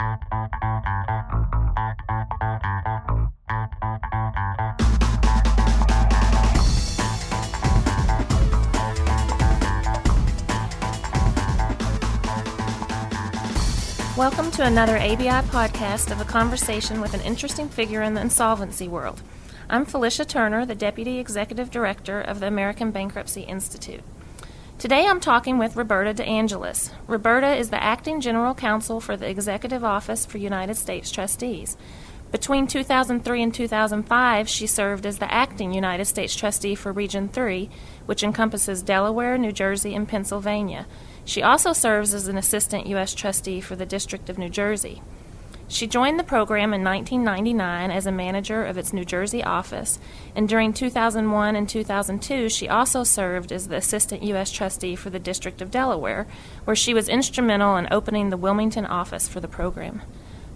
Welcome to another ABI podcast of a conversation with an interesting figure in the insolvency world. I'm Felicia Turner, the Deputy Executive Director of the American Bankruptcy Institute. Today I'm talking with Roberta DeAngelis. Roberta is the Acting General Counsel for the Executive Office for United States Trustees. Between 2003 and 2005, she served as the acting United States Trustee for Region 3, which encompasses Delaware, New Jersey, and Pennsylvania. She also serves as an assistant U.S. trustee for the District of New Jersey. She joined the program in 1999 as a manager of its New Jersey office, and during 2001 and 2002, she also served as the Assistant U.S. Trustee for the District of Delaware, where she was instrumental in opening the Wilmington office for the program.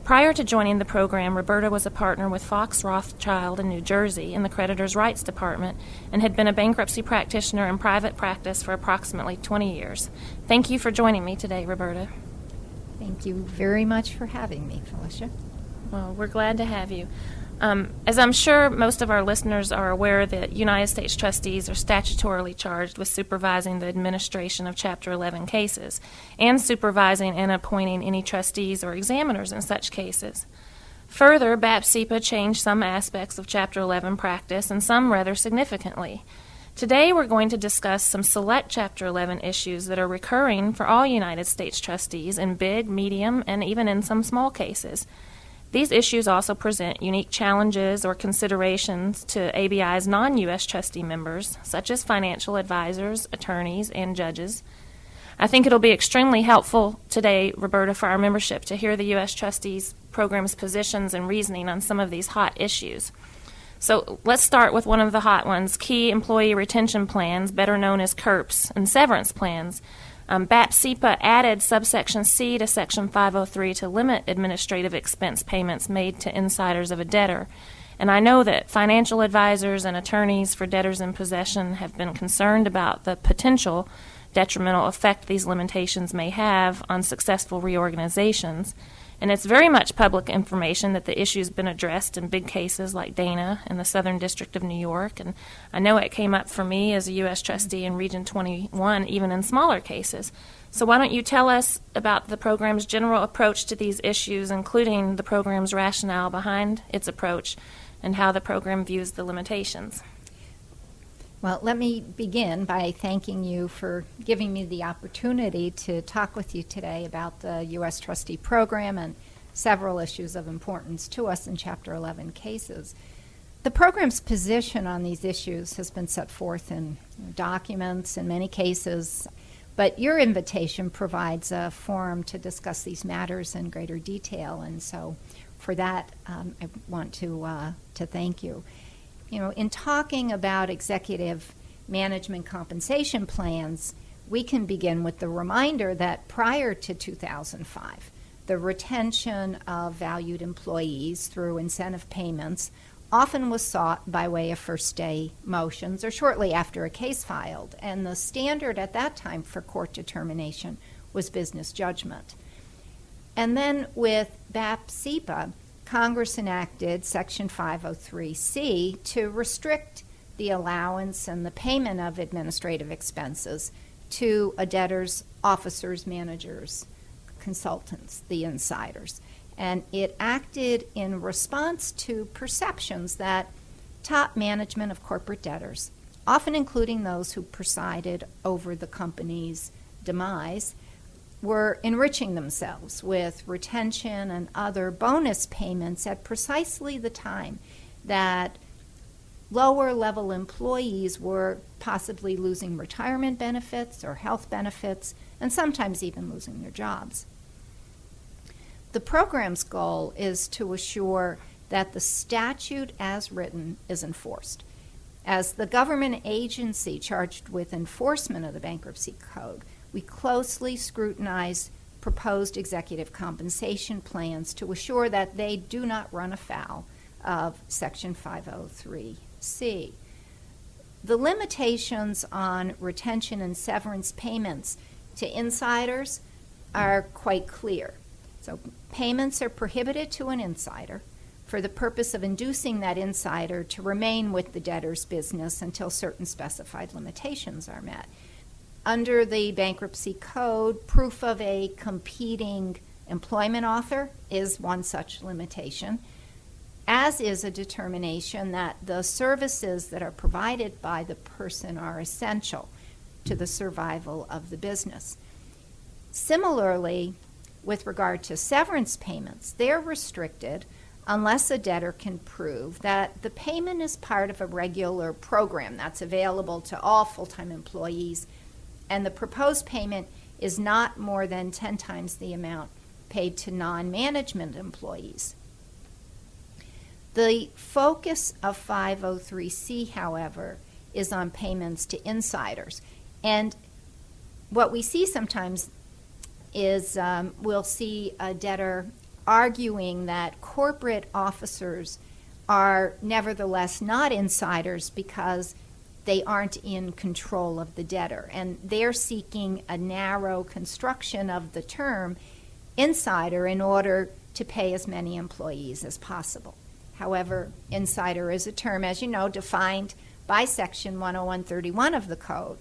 Prior to joining the program, Roberta was a partner with Fox Rothschild in New Jersey in the Creditors' Rights Department and had been a bankruptcy practitioner in private practice for approximately 20 years. Thank you for joining me today, Roberta. Thank you very much for having me, Felicia. Well, we're glad to have you. Um, as I'm sure most of our listeners are aware, the United States trustees are statutorily charged with supervising the administration of Chapter 11 cases and supervising and appointing any trustees or examiners in such cases. Further, BAPCPA changed some aspects of Chapter 11 practice and some rather significantly. Today, we're going to discuss some select Chapter 11 issues that are recurring for all United States trustees in big, medium, and even in some small cases. These issues also present unique challenges or considerations to ABI's non U.S. trustee members, such as financial advisors, attorneys, and judges. I think it'll be extremely helpful today, Roberta, for our membership to hear the U.S. Trustees Program's positions and reasoning on some of these hot issues. So let's start with one of the hot ones key employee retention plans, better known as KERPs, and severance plans. Um, BAPCPA added subsection C to section 503 to limit administrative expense payments made to insiders of a debtor. And I know that financial advisors and attorneys for debtors in possession have been concerned about the potential detrimental effect these limitations may have on successful reorganizations. And it's very much public information that the issue has been addressed in big cases like Dana in the Southern District of New York. And I know it came up for me as a U.S. trustee in Region 21, even in smaller cases. So, why don't you tell us about the program's general approach to these issues, including the program's rationale behind its approach and how the program views the limitations? Well, let me begin by thanking you for giving me the opportunity to talk with you today about the U.S. Trustee Program and several issues of importance to us in Chapter 11 cases. The program's position on these issues has been set forth in documents in many cases, but your invitation provides a forum to discuss these matters in greater detail, and so for that, um, I want to, uh, to thank you you know, in talking about executive management compensation plans, we can begin with the reminder that prior to 2005, the retention of valued employees through incentive payments often was sought by way of first day motions or shortly after a case filed, and the standard at that time for court determination was business judgment. And then with BAPCPA, Congress enacted Section 503C to restrict the allowance and the payment of administrative expenses to a debtor's officers, managers, consultants, the insiders. And it acted in response to perceptions that top management of corporate debtors, often including those who presided over the company's demise, were enriching themselves with retention and other bonus payments at precisely the time that lower level employees were possibly losing retirement benefits or health benefits and sometimes even losing their jobs. The program's goal is to assure that the statute as written is enforced. As the government agency charged with enforcement of the bankruptcy code, we closely scrutinize proposed executive compensation plans to assure that they do not run afoul of Section 503C. The limitations on retention and severance payments to insiders are quite clear. So payments are prohibited to an insider for the purpose of inducing that insider to remain with the debtor's business until certain specified limitations are met. Under the bankruptcy code, proof of a competing employment offer is one such limitation, as is a determination that the services that are provided by the person are essential to the survival of the business. Similarly, with regard to severance payments, they're restricted unless a debtor can prove that the payment is part of a regular program that's available to all full time employees, and the proposed payment is not more than 10 times the amount paid to non management employees. The focus of 503C, however, is on payments to insiders. And what we see sometimes is um, we'll see a debtor arguing that corporate officers are nevertheless not insiders because they aren't in control of the debtor. And they're seeking a narrow construction of the term insider in order to pay as many employees as possible. However, insider is a term, as you know, defined by Section 10131 of the Code.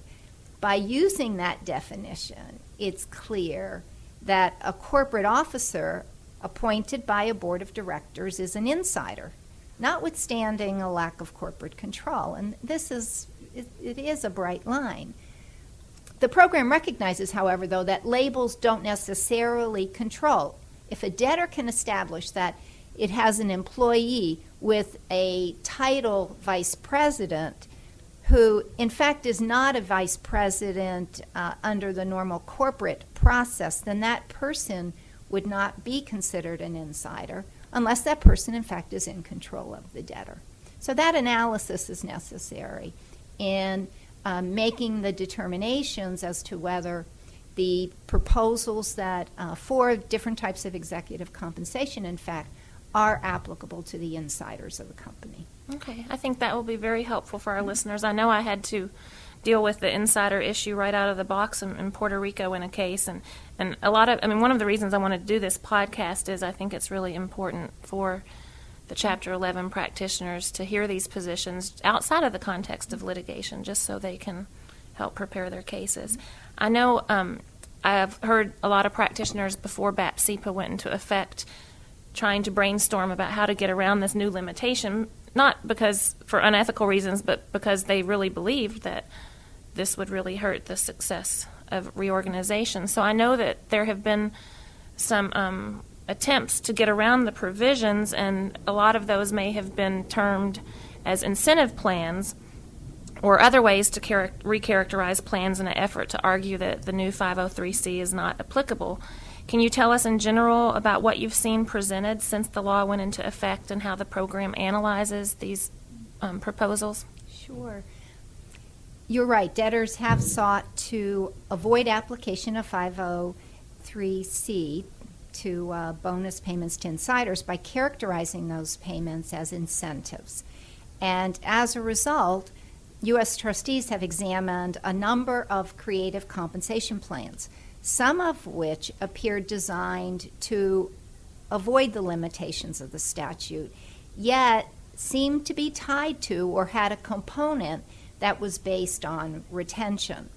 By using that definition, it's clear that a corporate officer appointed by a board of directors is an insider, notwithstanding a lack of corporate control. And this is, it, it is a bright line. The program recognizes, however, though, that labels don't necessarily control. If a debtor can establish that it has an employee with a title vice president who, in fact, is not a vice president uh, under the normal corporate process, then that person would not be considered an insider unless that person, in fact, is in control of the debtor. So that analysis is necessary in um, making the determinations as to whether the proposals that uh, for different types of executive compensation, in fact, are applicable to the insiders of the company. Okay, I think that will be very helpful for our listeners. I know I had to deal with the insider issue right out of the box in, in, Puerto Rico in a case. And, and a lot of, I mean, one of the reasons I wanted to do this podcast is I think it's really important for the Chapter 11 practitioners to hear these positions outside of the context of litigation, just so they can help prepare their cases. I know um, I've heard a lot of practitioners before BAPCPA went into effect trying to brainstorm about how to get around this new limitation, not because for unethical reasons, but because they really believed that this would really hurt the success of reorganization. So I know that there have been some um, attempts to get around the provisions, and a lot of those may have been termed as incentive plans or other ways to char- recharacterize plans in an effort to argue that the new 503C is not applicable. Can you tell us in general about what you've seen presented since the law went into effect and how the program analyzes these um, proposals? Sure. You're right. Debtors have sought to avoid application of 503C to uh, bonus payments to insiders by characterizing those payments as incentives. And as a result, U.S. trustees have examined a number of creative compensation plans, some of which appear designed to avoid the limitations of the statute, yet seem to be tied to or had a component that was based on retention.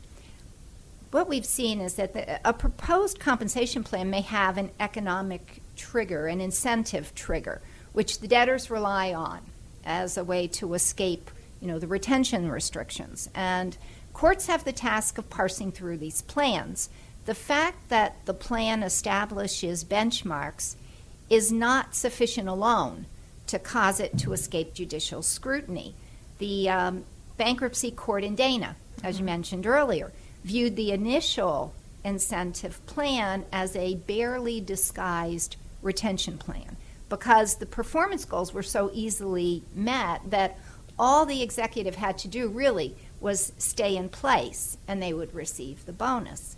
What we've seen is that the, a proposed compensation plan may have an economic trigger, an incentive trigger, which the debtors rely on as a way to escape, you know, the retention restrictions. And courts have the task of parsing through these plans. The fact that the plan establishes benchmarks is not sufficient alone to cause it to escape judicial scrutiny. The um, bankruptcy court in Dana, as you mentioned earlier, viewed the initial incentive plan as a barely disguised retention plan because the performance goals were so easily met that all the executive had to do really was stay in place and they would receive the bonus.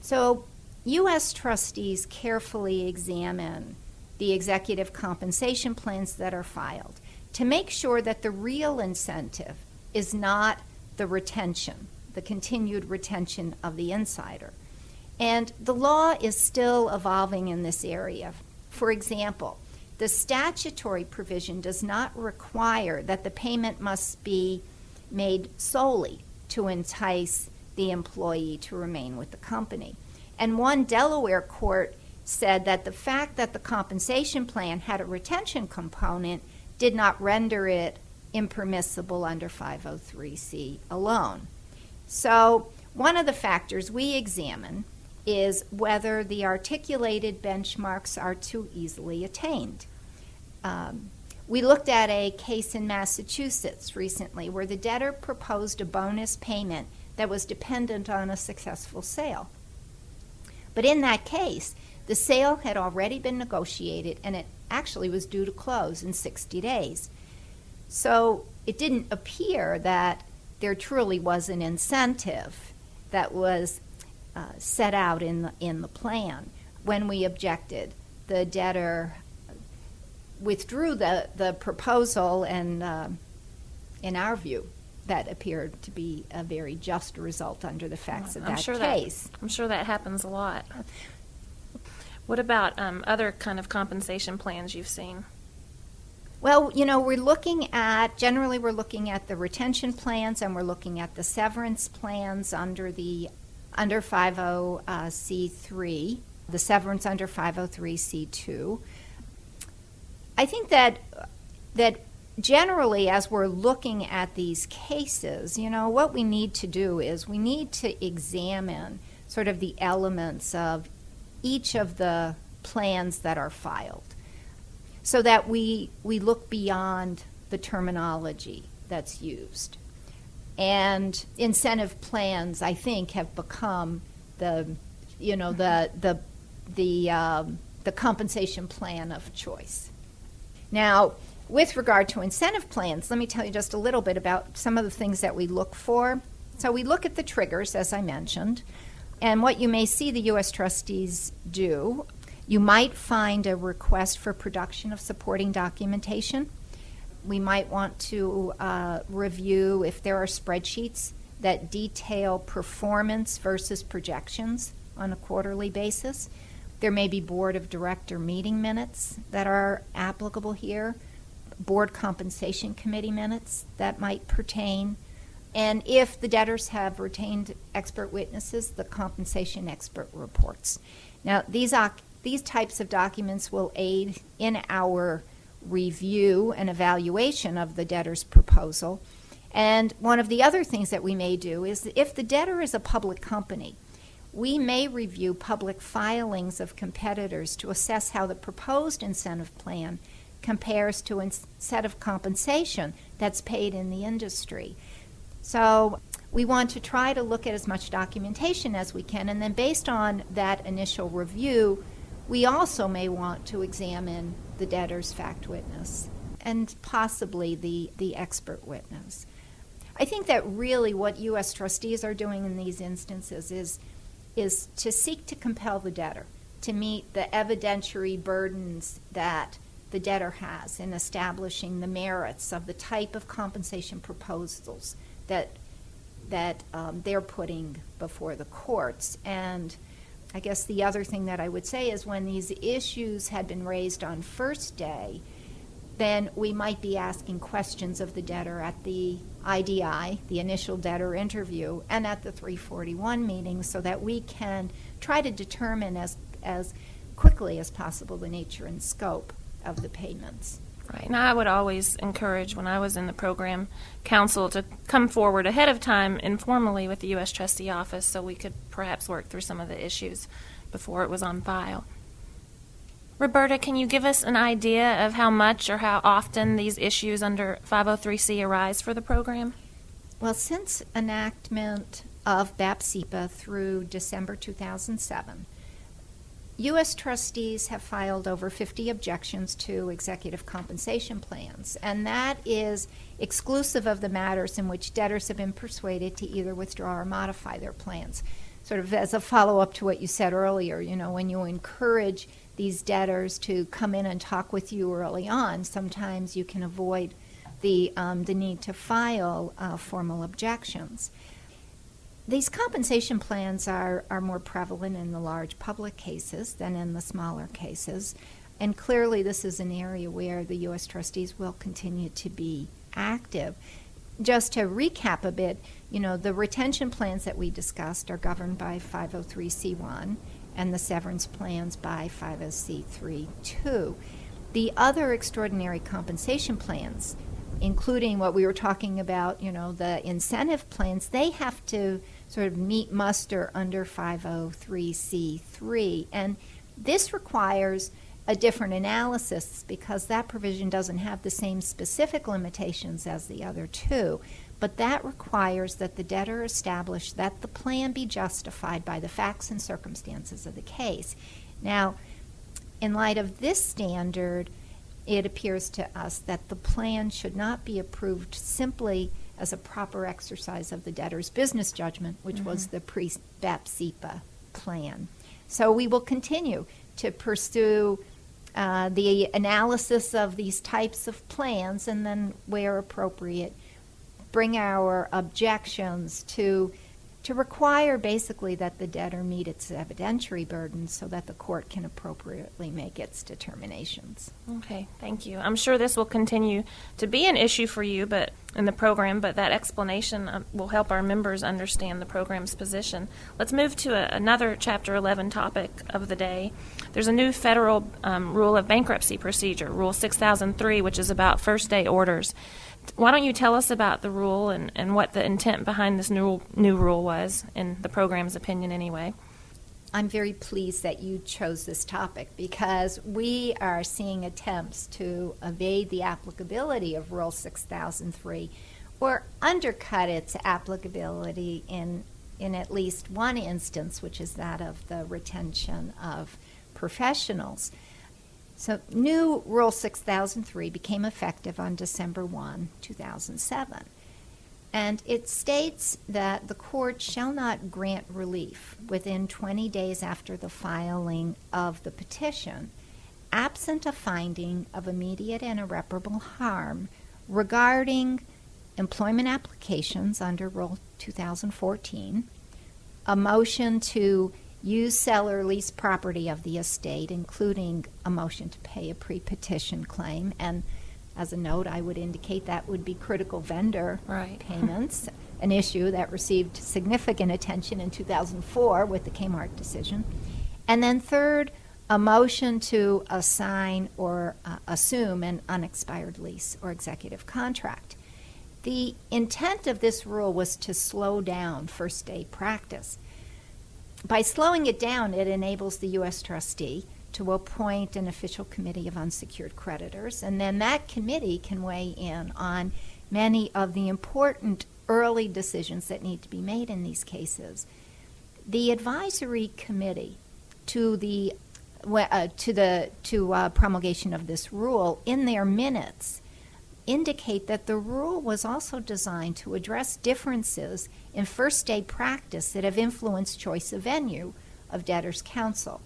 So, U.S. trustees carefully examine the executive compensation plans that are filed to make sure that the real incentive is not the retention, the continued retention of the insider. And the law is still evolving in this area. For example, the statutory provision does not require that the payment must be made solely to entice the employee to remain with the company. And one Delaware court said that the fact that the compensation plan had a retention component did not render it impermissible under 503C alone. So, one of the factors we examine is whether the articulated benchmarks are too easily attained. Um, we looked at a case in Massachusetts recently where the debtor proposed a bonus payment that was dependent on a successful sale. But in that case, the sale had already been negotiated and it actually was due to close in 60 days. So it didn't appear that there truly was an incentive that was uh, set out in the, in the plan. When we objected, the debtor withdrew the, the proposal, and uh, in our view, that appeared to be a very just result under the facts of I'm that sure case. That, I'm sure that happens a lot. What about um, other kind of compensation plans you've seen? Well, you know, we're looking at generally we're looking at the retention plans and we're looking at the severance plans under the under 50C3, uh, the severance under 503C2. I think that that generally as we're looking at these cases, you know, what we need to do is we need to examine sort of the elements of each of the plans that are filed so that we, we look beyond the terminology that's used. And incentive plans, I think, have become the, you know, the, the, the, um, the compensation plan of choice. Now, with regard to incentive plans, let me tell you just a little bit about some of the things that we look for. So we look at the triggers, as I mentioned, and what you may see the U.S. trustees do you might find a request for production of supporting documentation. We might want to uh, review if there are spreadsheets that detail performance versus projections on a quarterly basis. There may be board of director meeting minutes that are applicable here, board compensation committee minutes that might pertain. And if the debtors have retained expert witnesses, the compensation expert reports. Now, these these types of documents will aid in our review and evaluation of the debtor's proposal. And one of the other things that we may do is if the debtor is a public company, we may review public filings of competitors to assess how the proposed incentive plan compares to incentive compensation that's paid in the industry. So we want to try to look at as much documentation as we can, and then based on that initial review, we also may want to examine the debtor's fact witness and possibly the, the expert witness. I think that really what U.S. trustees are doing in these instances is, is to seek to compel the debtor to meet the evidentiary burdens that the debtor has in establishing the merits of the type of compensation proposals that that um, they're putting before the courts. And I guess the other thing that I would say is when these issues had been raised on first day, then we might be asking questions of the debtor at the IDI, the initial debtor interview, and at the 341 meeting so that we can try to determine as, as quickly as possible the nature and scope of the payments. Right. And I would always encourage, when I was in the program, counsel, to come forward ahead of time informally with the U.S. Trustee Office so we could perhaps work through some of the issues before it was on file. Roberta, can you give us an idea of how much or how often these issues under 503C arise for the program? Well, since enactment of BAPCPA through December 2007, U.S. trustees have filed over 50 objections to executive compensation plans, and that is exclusive of the matters in which debtors have been persuaded to either withdraw or modify their plans. Sort of as a follow up to what you said earlier, you know, when you encourage these debtors to come in and talk with you early on, sometimes you can avoid the, um, the need to file uh, formal objections. These compensation plans are, are more prevalent in the large public cases than in the smaller cases. And clearly, this is an area where the U.S. trustees will continue to be active. Just to recap a bit, you know, the retention plans that we discussed are governed by 503c1 and the severance plans by 50c32. The other extraordinary compensation plans, including what we were talking about, you know, the incentive plans, they have to sort of meet muster under 503c3. And this requires a different analysis because that provision doesn't have the same specific limitations as the other two. But that requires that the debtor establish that the plan be justified by the facts and circumstances of the case. Now, in light of this standard, it appears to us that the plan should not be approved simply as a proper exercise of the debtor's business judgment, which mm-hmm. was the pre BAPCPA plan. So we will continue to pursue uh, the analysis of these types of plans and then, where appropriate, bring our objections to to require basically that the debtor meet its evidentiary burden so that the court can appropriately make its determinations. Okay, thank you. I'm sure this will continue to be an issue for you but in the program, but that explanation um, will help our members understand the program's position. Let's move to a, another Chapter 11 topic of the day. There's a new federal um, rule of bankruptcy procedure, Rule 6003, which is about first day orders why don't you tell us about the rule and, and what the intent behind this new, new rule was, in the program's opinion, anyway? I'm very pleased that you chose this topic because we are seeing attempts to evade the applicability of Rule 6003 or undercut its applicability in, in at least one instance, which is that of the retention of professionals. So, new Rule 6003 became effective on December 1, 2007. And it states that the court shall not grant relief within 20 days after the filing of the petition, absent a finding of immediate and irreparable harm regarding employment applications under Rule 2014, a motion to use, sell, or lease property of the estate, including a motion to pay a pre petition claim. And as a note, I would indicate that would be critical vendor right. payments, an issue that received significant attention in 2004 with the Kmart decision. And then, third, a motion to assign or uh, assume an unexpired lease or executory contract. The intent of this rule was to slow down first day practice by slowing it down, it enables the U.S. trustee to appoint an official committee of unsecured creditors, and then that committee can weigh in on many of the important early decisions that need to be made in these cases. The advisory committee to the uh, to the to uh, promulgation of this rule in their minutes indicate that the rule was also designed to address differences in first day practice that have influenced choice of venue of debtors' counsel.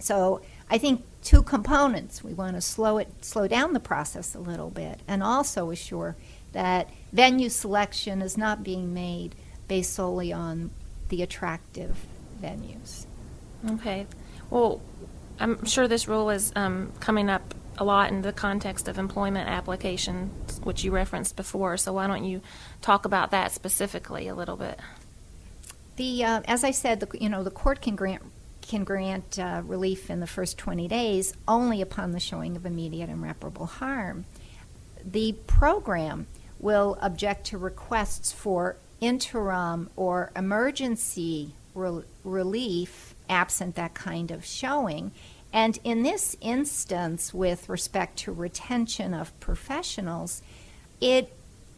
So I think two components. We want to slow it slow down the process a little bit and also assure that venue selection is not being made based solely on the attractive venues. Okay. Well, I'm sure this rule is um, coming up a lot in the context of employment applications, which you referenced before. So why don't you talk about that specifically a little bit? The uh, as I said, the, you know, the court can grant can grant uh, relief in the first 20 days only upon the showing of immediate and irreparable harm. The program will object to requests for interim or emergency re- relief absent that kind of showing and in this instance, with respect to retention of professionals, it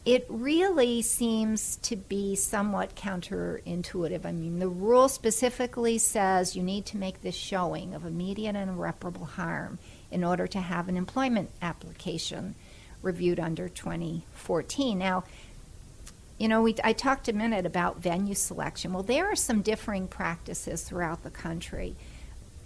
it really seems to be somewhat counterintuitive. I mean, the rule specifically says you need to make this showing of immediate and irreparable harm in order to have an employment application reviewed under 2014. Now, you know, we, I talked a minute about venue selection. Well, there are some differing practices throughout the country.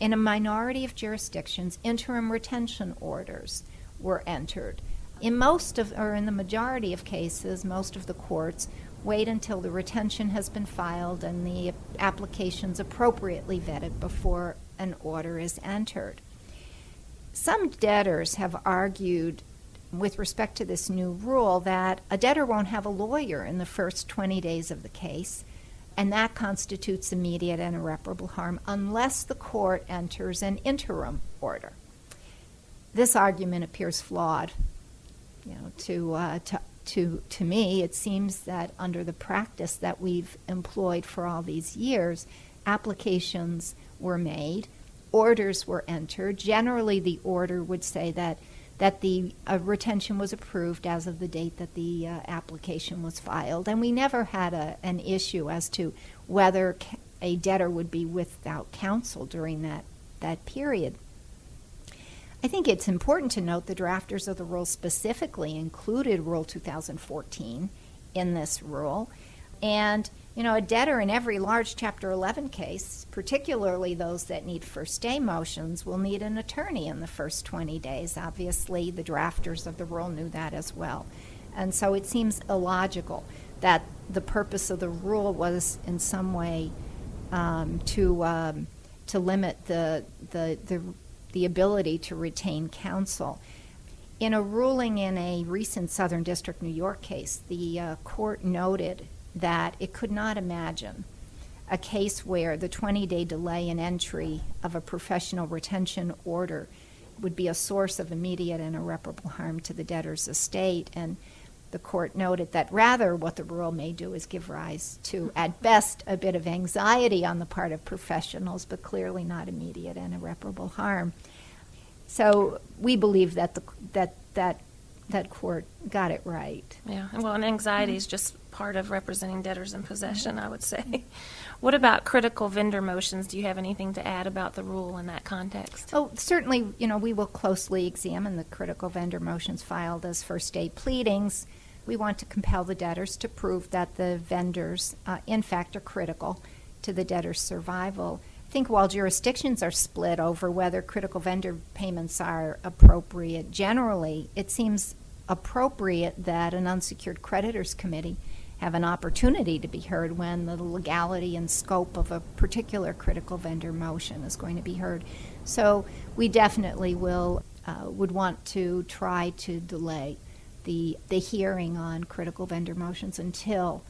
In a minority of jurisdictions, interim retention orders were entered. In most of, or in the majority of cases, most of the courts wait until the retention has been filed and the applications appropriately vetted before an order is entered. Some debtors have argued with respect to this new rule that a debtor won't have a lawyer in the first 20 days of the case, and that constitutes immediate and irreparable harm unless the court enters an interim order. This argument appears flawed. You know, to, uh, to, to, to me, it seems that under the practice that we've employed for all these years, applications were made, orders were entered. Generally, the order would say that that the uh, retention was approved as of the date that the uh, application was filed, and we never had a, an issue as to whether a debtor would be without counsel during that, that period. I think it's important to note the drafters of the rule specifically included Rule 2014 in this rule, and you know, a debtor in every large Chapter 11 case, particularly those that need first day motions, will need an attorney in the first 20 days. Obviously, the drafters of the rule knew that as well. And so it seems illogical that the purpose of the rule was in some way um, to, um, to limit the, the, the, the ability to retain counsel. In a ruling in a recent Southern District New York case, the uh, court noted that it could not imagine a case where the 20 day delay in entry of a professional retention order would be a source of immediate and irreparable harm to the debtor's estate. And the court noted that rather what the rule may do is give rise to, at best, a bit of anxiety on the part of professionals, but clearly not immediate and irreparable harm. So we believe that the, that that that court got it right. Yeah, well, and anxiety is just part of representing debtors in possession, I would say. What about critical vendor motions? Do you have anything to add about the rule in that context? Oh, certainly, you know, we will closely examine the critical vendor motions filed as first day pleadings. We want to compel the debtors to prove that the vendors, uh, in fact, are critical to the debtor's survival. I think while jurisdictions are split over whether critical vendor payments are appropriate generally, it seems appropriate that an unsecured creditors committee have an opportunity to be heard when the legality and scope of a particular critical vendor motion is going to be heard. So we definitely will uh, would want to try to delay the the hearing on critical vendor motions until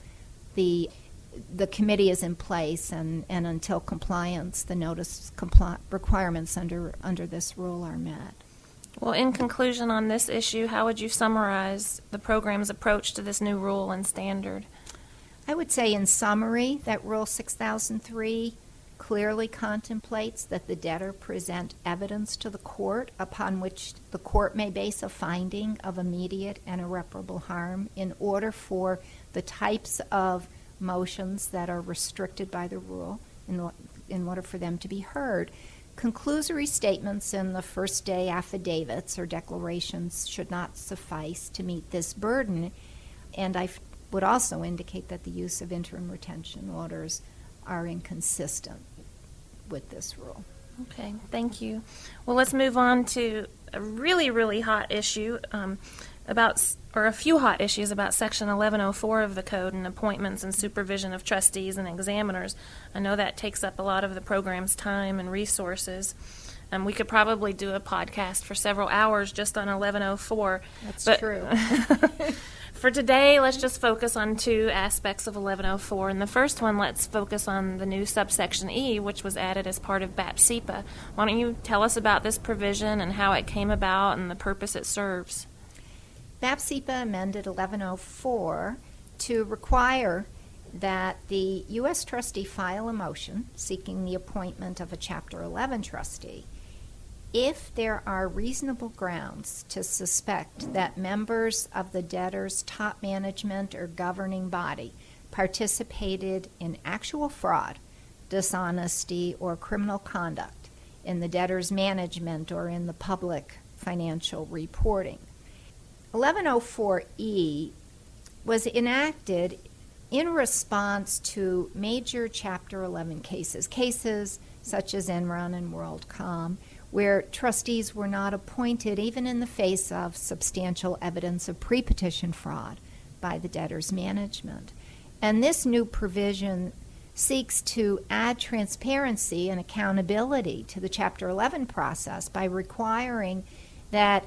the the committee is in place and, and until compliance, the notice compli- requirements under under this rule are met. Well, in conclusion on this issue, how would you summarize the program's approach to this new rule and standard? I would say, in summary, that Rule 6003 clearly contemplates that the debtor present evidence to the court upon which the court may base a finding of immediate and irreparable harm in order for the types of motions that are restricted by the rule in, in order for them to be heard. Conclusory statements in the first day affidavits or declarations should not suffice to meet this burden, and I would also indicate that the use of interim retention orders are inconsistent with this rule. Okay, thank you. Well, let's move on to a really, really hot issue um, about, or a few hot issues about Section 1104 of the Code and appointments and supervision of trustees and examiners. I know that takes up a lot of the program's time and resources. Um, we could probably do a podcast for several hours just on 1104. That's but true. for today, let's just focus on two aspects of 1104. And the first one, let's focus on the new subsection E, which was added as part of BAPCPA. Why don't you tell us about this provision and how it came about and the purpose it serves? BAPCPA amended 1104 to require that the U.S. trustee file a motion seeking the appointment of a Chapter 11 trustee if there are reasonable grounds to suspect that members of the debtor's top management or governing body participated in actual fraud, dishonesty, or criminal conduct in the debtor's management or in the public financial reporting. 1104E was enacted in response to major Chapter 11 cases, cases such as Enron and WorldCom, where trustees were not appointed even in the face of substantial evidence of pre petition fraud by the debtor's management. And this new provision seeks to add transparency and accountability to the Chapter 11 process by requiring that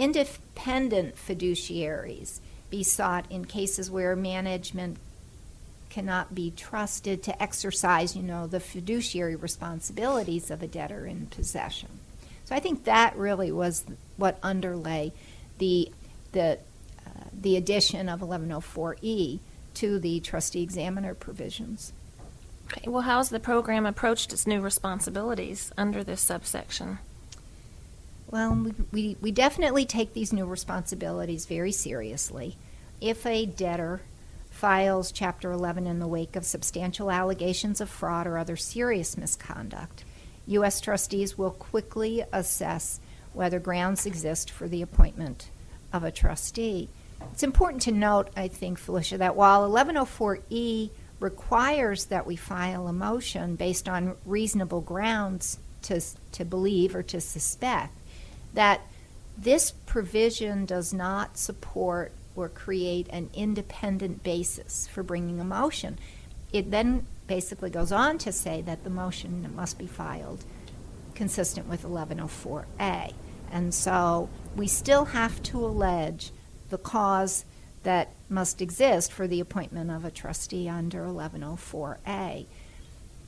independent fiduciaries be sought in cases where management cannot be trusted to exercise, you know, the fiduciary responsibilities of a debtor in possession. So I think that really was what underlay the the uh, the addition of 1104E to the trustee examiner provisions. Okay, well, how's the program approached its new responsibilities under this subsection? Well, we, we, we definitely take these new responsibilities very seriously. If a debtor files Chapter 11 in the wake of substantial allegations of fraud or other serious misconduct, U.S. trustees will quickly assess whether grounds exist for the appointment of a trustee. It's important to note, I think, Felicia, that while 1104E requires that we file a motion based on reasonable grounds to, to believe or to suspect, that this provision does not support or create an independent basis for bringing a motion. It then basically goes on to say that the motion must be filed consistent with 1104A. And so we still have to allege the cause that must exist for the appointment of a trustee under 1104A.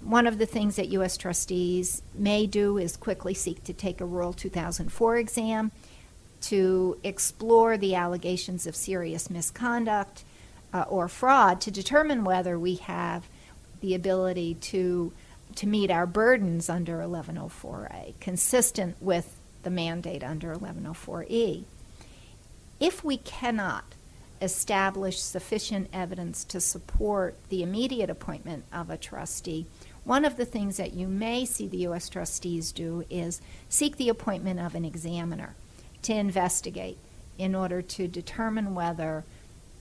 One of the things that U.S. trustees may do is quickly seek to take a Rule 2004 exam to explore the allegations of serious misconduct uh, or fraud to determine whether we have the ability to to meet our burdens under 1104A, consistent with the mandate under 1104E. If we cannot establish sufficient evidence to support the immediate appointment of a trustee, one of the things that you may see the U.S. trustees do is seek the appointment of an examiner to investigate in order to determine whether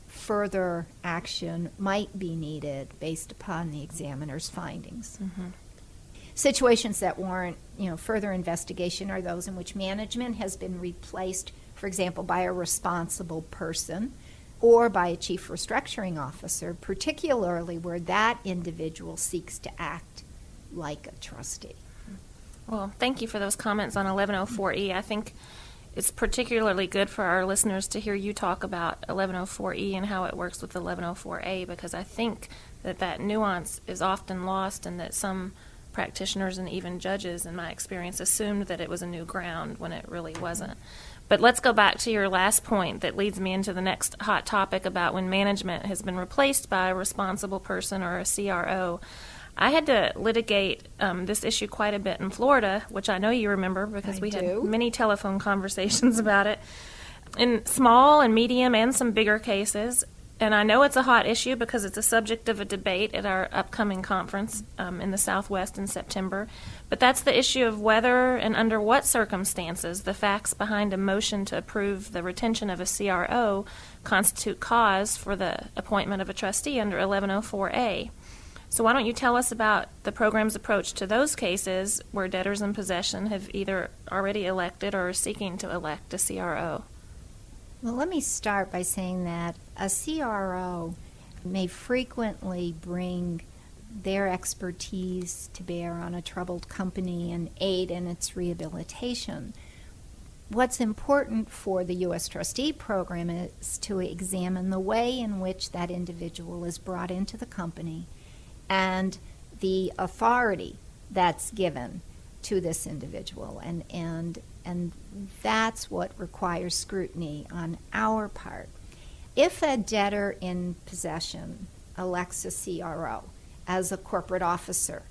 further action might be needed based upon the examiner's findings. Mm-hmm. Situations that warrant, you know, further investigation are those in which management has been replaced, for example, by a responsible person or by a chief restructuring officer, particularly where that individual seeks to act like a trustee. Well, thank you for those comments on 1104E. I think it's particularly good for our listeners to hear you talk about 1104E and how it works with 1104A because I think that that nuance is often lost and that some practitioners and even judges, in my experience, assumed that it was a new ground when it really wasn't. But let's go back to your last point that leads me into the next hot topic about when management has been replaced by a responsible person or a CRO. I had to litigate um, this issue quite a bit in Florida, which I know you remember because I we do. had many telephone conversations about it. In small and medium and some bigger cases, and I know it's a hot issue because it's a subject of a debate at our upcoming conference um, in the Southwest in September. But that's the issue of whether and under what circumstances the facts behind a motion to approve the retention of a CRO constitute cause for the appointment of a trustee under 1104A. So, why don't you tell us about the program's approach to those cases where debtors in possession have either already elected or are seeking to elect a CRO? Well, let me start by saying that a CRO may frequently bring their expertise to bear on a troubled company and aid in its rehabilitation. What's important for the U.S. trustee program is to examine the way in which that individual is brought into the company and the authority that's given to this individual and and and that's what requires scrutiny on our part. If a debtor in possession elects a CRO as a corporate officer,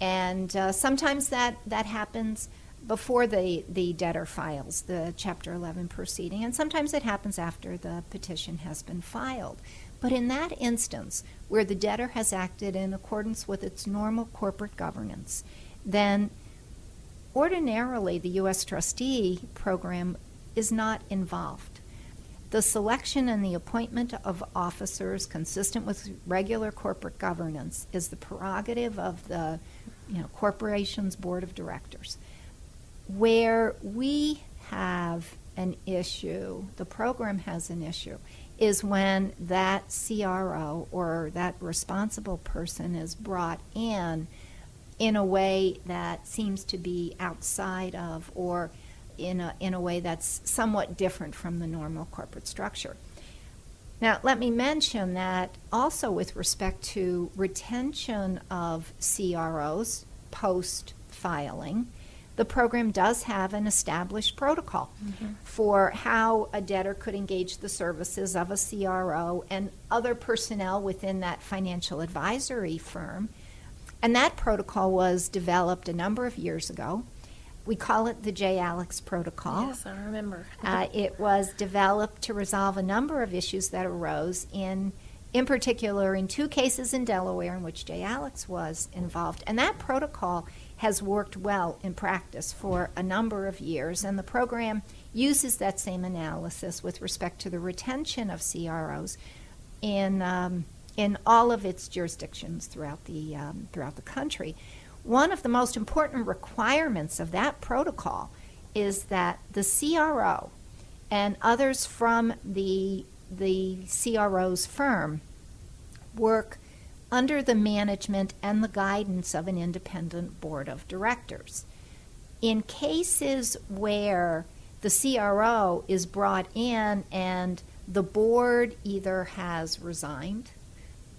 and uh, sometimes that, that happens before the, the debtor files the Chapter 11 proceeding, and sometimes it happens after the petition has been filed. But in that instance, where the debtor has acted in accordance with its normal corporate governance, then ordinarily the U.S. trustee program is not involved. The selection and the appointment of officers consistent with regular corporate governance is the prerogative of the you know, corporation's board of directors. Where we have an issue, the program has an issue, is when that CRO or that responsible person is brought in in a way that seems to be outside of or in a, in a way that's somewhat different from the normal corporate structure. Now, let me mention that also with respect to retention of CROs post filing, the program does have an established protocol mm-hmm. for how a debtor could engage the services of a CRO and other personnel within that financial advisory firm. And that protocol was developed a number of years ago. We call it the J. Alix Protocol. Yes, I remember. uh, it was developed to resolve a number of issues that arose in, in particular, in two cases in Delaware in which J. Alix was involved. And that protocol has worked well in practice for a number of years, and the program uses that same analysis with respect to the retention of CROs in um, in all of its jurisdictions throughout the um, throughout the country. One of the most important requirements of that protocol is that the CRO and others from the the CRO's firm work under the management and the guidance of an independent board of directors. In cases where the CRO is brought in and the board either has resigned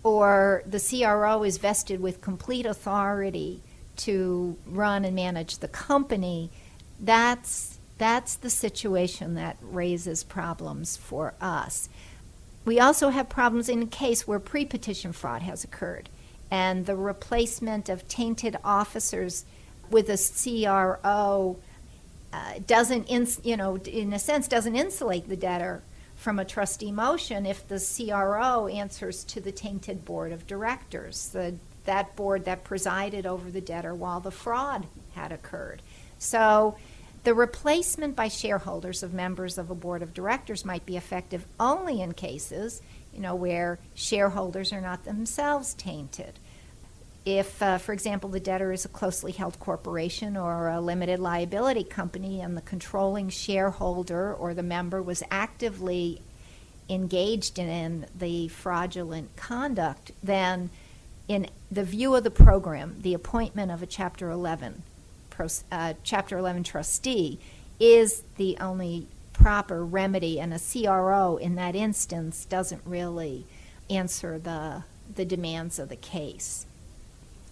or the CRO is vested with complete authority to run and manage the company, that's that's the situation that raises problems for us. We also have problems in a case where pre petition fraud has occurred and the replacement of tainted officers with a CRO uh, doesn't, ins- you know, in a sense, doesn't insulate the debtor from a trustee motion if the CRO answers to the tainted board of directors, the, that board that presided over the debtor while the fraud had occurred. So the replacement by shareholders of members of a board of directors might be effective only in cases, you know, where shareholders are not themselves tainted. If, uh, for example, the debtor is a closely held corporation or a limited liability company and the controlling shareholder or the member was actively engaged in the fraudulent conduct, then in the view of the program, the appointment of a Chapter 11 uh, Chapter 11 trustee is the only proper remedy, and a CRO in that instance doesn't really answer the, the demands of the case.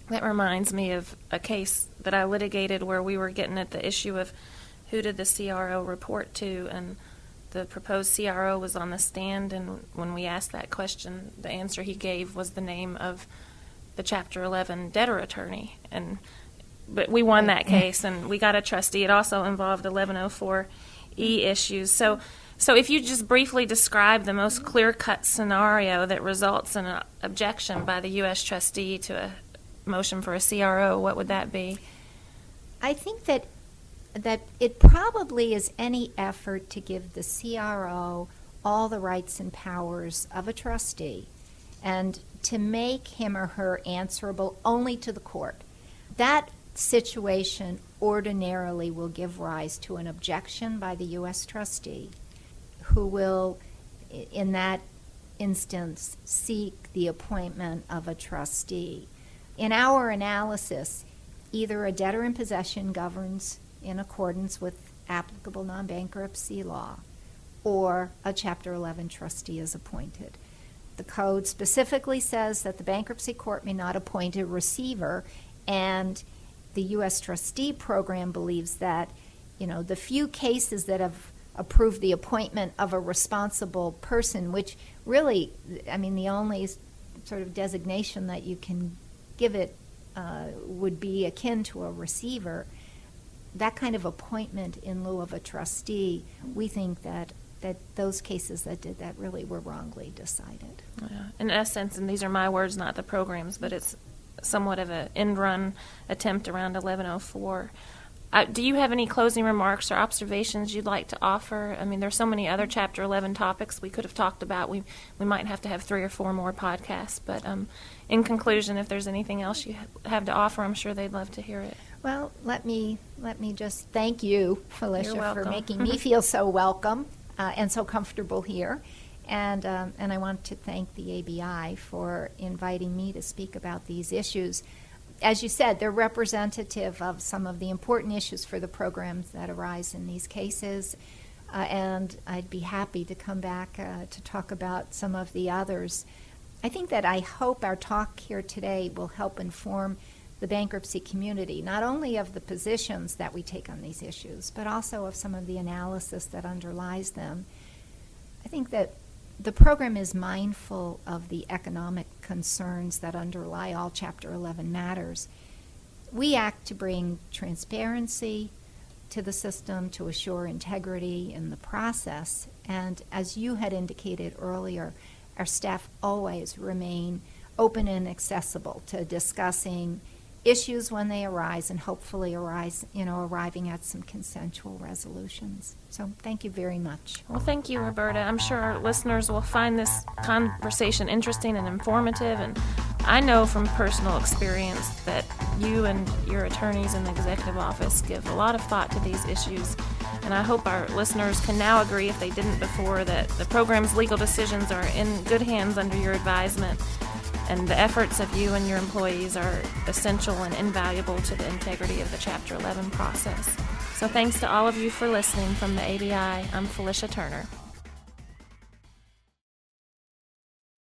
That reminds me of a case that I litigated where we were getting at the issue of who did the CRO report to, and the proposed CRO was on the stand, and when we asked that question, the answer he gave was the name of the Chapter 11 debtor attorney, and but we won that case and we got a trustee. It also involved 1104E issues. So, so if you just briefly describe the most clear cut scenario that results in an objection by the U.S. trustee to a motion for a CRO, what would that be? I think that that it probably is any effort to give the CRO all the rights and powers of a trustee and to make him or her answerable only to the court. That situation ordinarily will give rise to an objection by the U.S. trustee, who will, in that instance, seek the appointment of a trustee. In our analysis, either a debtor in possession governs in accordance with applicable non bankruptcy law, or a Chapter 11 trustee is appointed. The code specifically says that the bankruptcy court may not appoint a receiver, and the U.S. trustee program believes that, you know, the few cases that have approved the appointment of a responsible person, which really, I mean, the only sort of designation that you can give it uh, would be akin to a receiver. That kind of appointment in lieu of a trustee, we think that that those cases that did that really were wrongly decided. Yeah. In essence, and these are my words, not the programs, but it's somewhat of an end run attempt around 1104. Uh, do you have any closing remarks or observations you'd like to offer? I mean, there's so many other Chapter 11 topics we could have talked about. We we might have to have three or four more podcasts. But um, in conclusion, if there's anything else you have to offer, I'm sure they'd love to hear it. Well, let me let me just thank you, Felicia, for making me feel so welcome uh, and so comfortable here. And um, and I want to thank the ABI for inviting me to speak about these issues. As you said, they're representative of some of the important issues for the programs that arise in these cases. Uh, and I'd be happy to come back uh, to talk about some of the others. I think that I hope our talk here today will help inform the bankruptcy community, not only of the positions that we take on these issues, but also of some of the analysis that underlies them. I think that the program is mindful of the economic concerns that underlie all Chapter 11 matters. We act to bring transparency to the system, to assure integrity in the process, and as you had indicated earlier, our staff always remain open and accessible to discussing issues when they arise and hopefully arise, you know, arriving at some consensual resolutions. So thank you very much. Well, thank you, Roberta. I'm sure our listeners will find this conversation interesting and informative. And I know from personal experience that you and your attorneys in the executive office give a lot of thought to these issues. And I hope our listeners can now agree, if they didn't before, that the program's legal decisions are in good hands under your advisement and the efforts of you and your employees are essential and invaluable to the integrity of the Chapter 11 process. So thanks to all of you for listening from the ABI. I'm Felicia Turner.